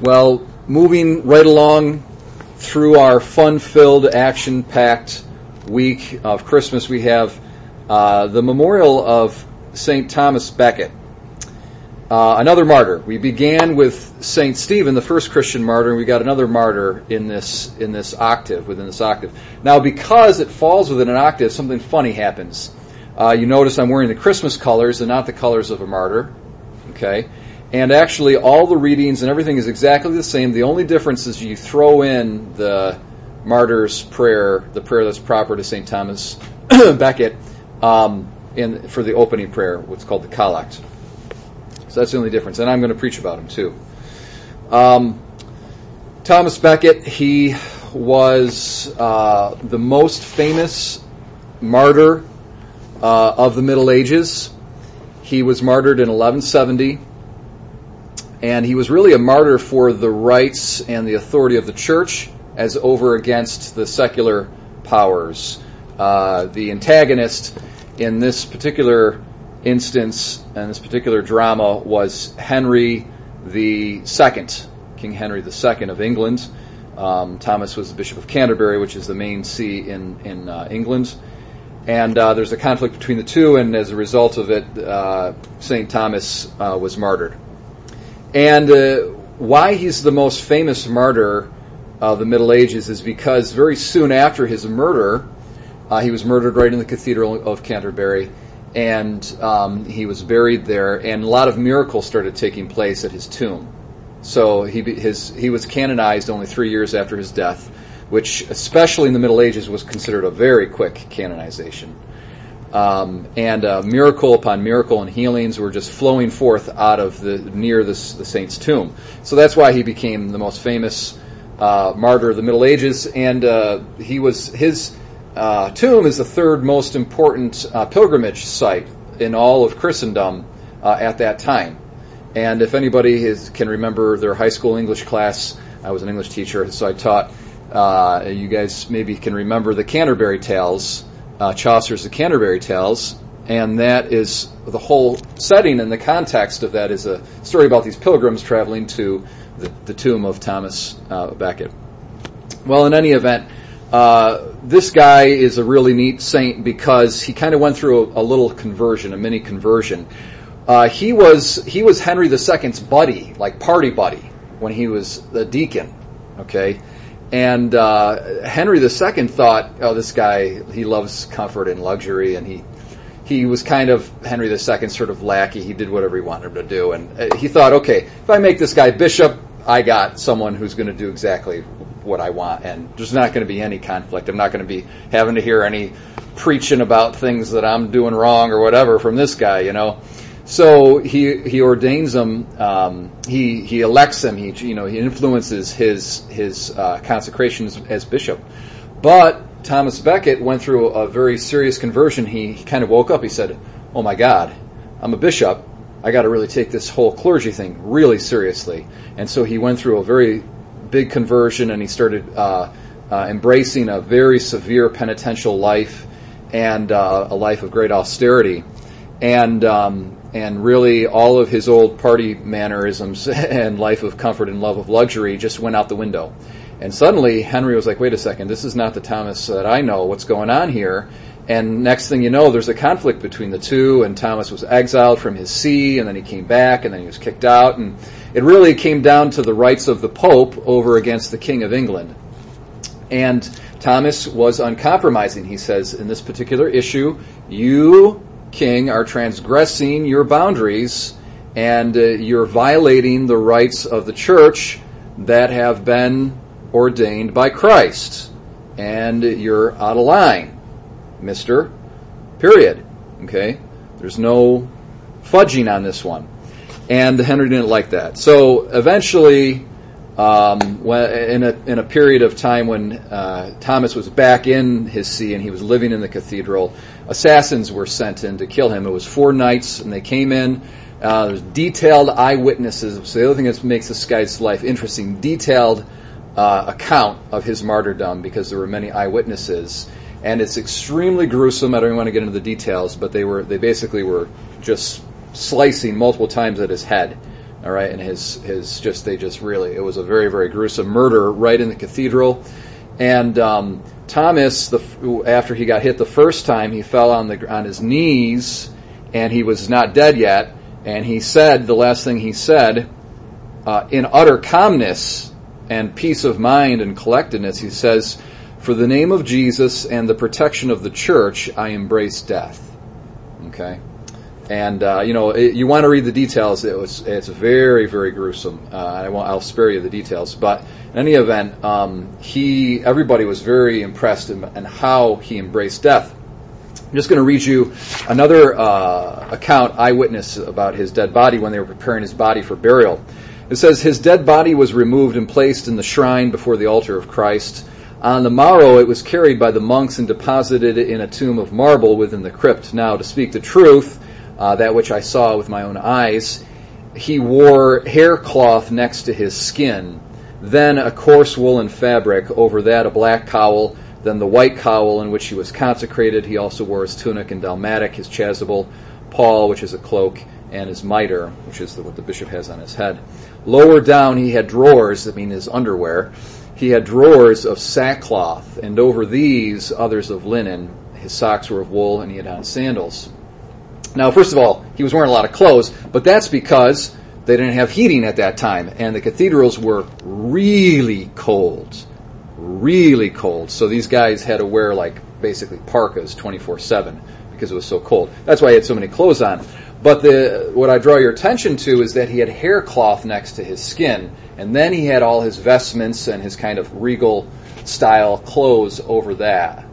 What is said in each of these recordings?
Well, moving right along through our fun-filled, action-packed week of Christmas, we have uh, the memorial of St. Thomas Becket, uh, another martyr. We began with St. Stephen, the first Christian martyr, and we got another martyr in this in this octave, within this octave. Now, because it falls within an octave, something funny happens. Uh, you notice I'm wearing the Christmas colors and not the colors of a martyr. Okay? And actually, all the readings and everything is exactly the same. The only difference is you throw in the martyr's prayer, the prayer that's proper to St. Thomas Becket, um, in, for the opening prayer, what's called the collect. So that's the only difference. And I'm going to preach about him too. Um, Thomas Becket, he was uh, the most famous martyr uh, of the Middle Ages. He was martyred in 1170 and he was really a martyr for the rights and the authority of the church as over against the secular powers. Uh, the antagonist in this particular instance and this particular drama was Henry the Second, King Henry the Second of England. Um, Thomas was the Bishop of Canterbury, which is the main see in in uh, England, and uh, there's a conflict between the two, and as a result of it, uh, Saint Thomas uh, was martyred. And uh, why he's the most famous martyr of the Middle Ages is because very soon after his murder, uh, he was murdered right in the Cathedral of Canterbury, and um, he was buried there. And a lot of miracles started taking place at his tomb. So he his he was canonized only three years after his death, which, especially in the Middle Ages, was considered a very quick canonization. Um, and uh, miracle upon miracle and healings were just flowing forth out of the near this, the saint's tomb. So that's why he became the most famous uh, martyr of the Middle Ages, and uh, he was his uh, tomb is the third most important uh, pilgrimage site in all of Christendom uh, at that time. And if anybody can remember their high school English class, I was an English teacher, so I taught. you guys maybe can remember the Canterbury Tales uh, Chaucer's The Canterbury Tales, and that is the whole setting and the context of that is a story about these pilgrims traveling to the, the tomb of Thomas uh, Becket. Well, in any event, uh, this guy is a really neat saint because he kind of went through a, a, little conversion, a mini conversion. Uh, he was he was Henry II's buddy, like party buddy, when he was a deacon. Okay, and uh, Henry II thought, oh, this guy, he loves comfort and luxury, and he he was kind of Henry II's sort of lackey. He did whatever he wanted him to do, and uh, he thought, okay, if I make this guy bishop, I got someone who's going to do exactly what I want, and there's not going to be any conflict. I'm not going to be having to hear any preaching about things that I'm doing wrong or whatever from this guy, you know. So he he ordains him. Um, he he elects him. He you know he influences his his uh, consecration as, as, bishop. But Thomas Becket went through a very serious conversion. He, he kind of woke up. He said, "Oh my God, I'm a bishop. I got to really take this whole clergy thing really seriously." And so he went through a very big conversion, and he started uh, uh, embracing a very severe penitential life and uh, a life of great austerity. And um, and really all of his old party mannerisms and life of comfort and love of luxury just went out the window. And suddenly Henry was like, wait a second, this is not the Thomas that I know. What's going on here? And next thing you know, there's a conflict between the two, and Thomas was exiled from his see, and then he came back, and then he was kicked out. And it really came down to the rights of the Pope over against the King of England. And Thomas was uncompromising. He says, in this particular issue, you king are transgressing your boundaries and uh, you're violating the rights of the church that have been ordained by Christ. And you're out of line, mister. Period. Okay? There's no fudging on this one. And Henry didn't like that. So eventually, um, when, in, a, in a period of time when uh, Thomas was back in his see and he was living in the cathedral, assassins were sent in to kill him. It was four knights, and they came in. Uh, there's detailed eyewitnesses. So the other thing that makes this guy's life interesting, detailed uh, account of his martyrdom because there were many eyewitnesses, and it's extremely gruesome. I don't even want to get into the details, but they were they basically were just slicing multiple times at his head All right, and his his just they just really it was a very very gruesome murder right in the cathedral, and um, Thomas the after he got hit the first time he fell on the on his knees and he was not dead yet, and he said the last thing he said uh, in utter calmness and peace of mind and collectedness he says, "For the name of Jesus and the protection of the church, I embrace death." Okay. And uh, you know, it, you want to read the details. It was it's very very gruesome. Uh, I won't. I'll spare you the details. But in any event, um, he everybody was very impressed in, in how he embraced death. I'm just going to read you another uh, account, eyewitness about his dead body when they were preparing his body for burial. It says his dead body was removed and placed in the shrine before the altar of Christ. On the morrow, it was carried by the monks and deposited in a tomb of marble within the crypt. Now, to speak the truth uh, that which I saw with my own eyes. He wore hair cloth next to his skin, then a coarse woolen fabric, over that a black cowl, then the white cowl in which he was consecrated. He also wore his tunic and dalmatic, his chasuble, pall, which is a cloak, and his mitre, which is what the bishop has on his head. Lower down, he had drawers, I mean his underwear. He had drawers of sackcloth, and over these, others of linen. His socks were of wool, and he had on sandals. Now, first of all, he was wearing a lot of clothes, but that's because they didn't have heating at that time, and the cathedrals were really cold. Really cold. So these guys had to wear like basically parkas 24 7 because it was so cold. That's why he had so many clothes on. But the, what I draw your attention to is that he had hair cloth next to his skin, and then he had all his vestments and his kind of regal style clothes over that.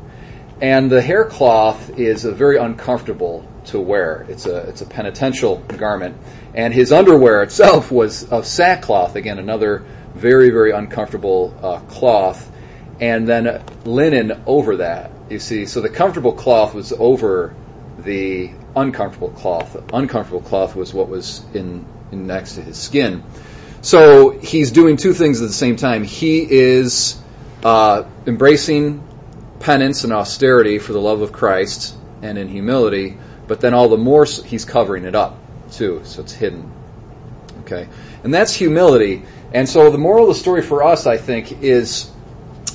And the hair cloth is very uncomfortable to wear. It's a it's a penitential garment, and his underwear itself was of sackcloth. Again, another very very uncomfortable uh, cloth, and then linen over that. You see, so the comfortable cloth was over the uncomfortable cloth. The uncomfortable cloth was what was in, in next to his skin. So he's doing two things at the same time. He is uh, embracing penance and austerity for the love of Christ and in humility, but then all the more he's covering it up too, so it's hidden. Okay, and that's humility. And so the moral of the story for us, I think, is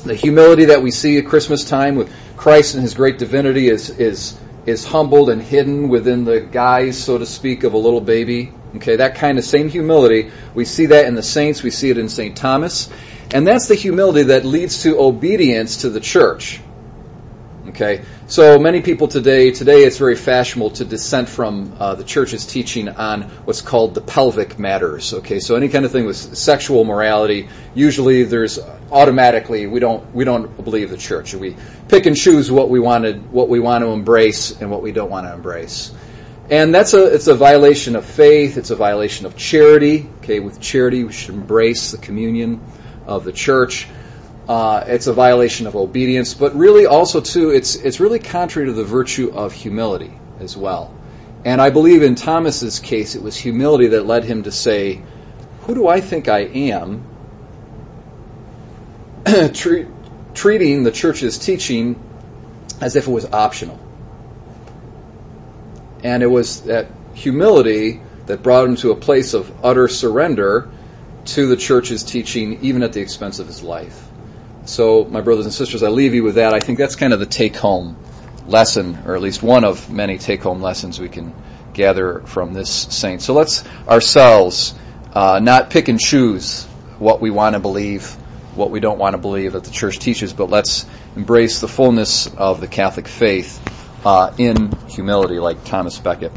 the humility that we see at Christmas time with Christ and His great divinity is is is humbled and hidden within the guise, so to speak, of a little baby. Okay, that kind of same humility. We see that in the saints. We see it in St. Thomas. And that's the humility that leads to obedience to the church. Okay, so many people today, today it's very fashionable to dissent from uh, the church's teaching on what's called the pelvic matters. Okay, so any kind of thing with sexual morality, usually there's automatically we don't we don't believe the church. We pick and choose what we wanted, what we want to embrace, and what we don't want to embrace. And that's a it's a violation of faith. It's a violation of charity. Okay, with charity we should embrace the communion of the church uh, it's a violation of obedience, but really also too, it's it's really contrary to the virtue of humility as well. And I believe in Thomas's case, it was humility that led him to say, "Who do I think I am?" Treat, treating the church's teaching as if it was optional. And it was that humility that brought him to a place of utter surrender to the church's teaching, even at the expense of his life. So, my brothers and sisters, I leave you with that. I think that's kind of the take home lesson, or at least one of many take home lessons we can gather from this saint. So, let's ourselves uh, not pick and choose what we want to believe, what we don't want to believe that the church teaches, but let's embrace the fullness of the Catholic faith uh, in humility, like Thomas Becket.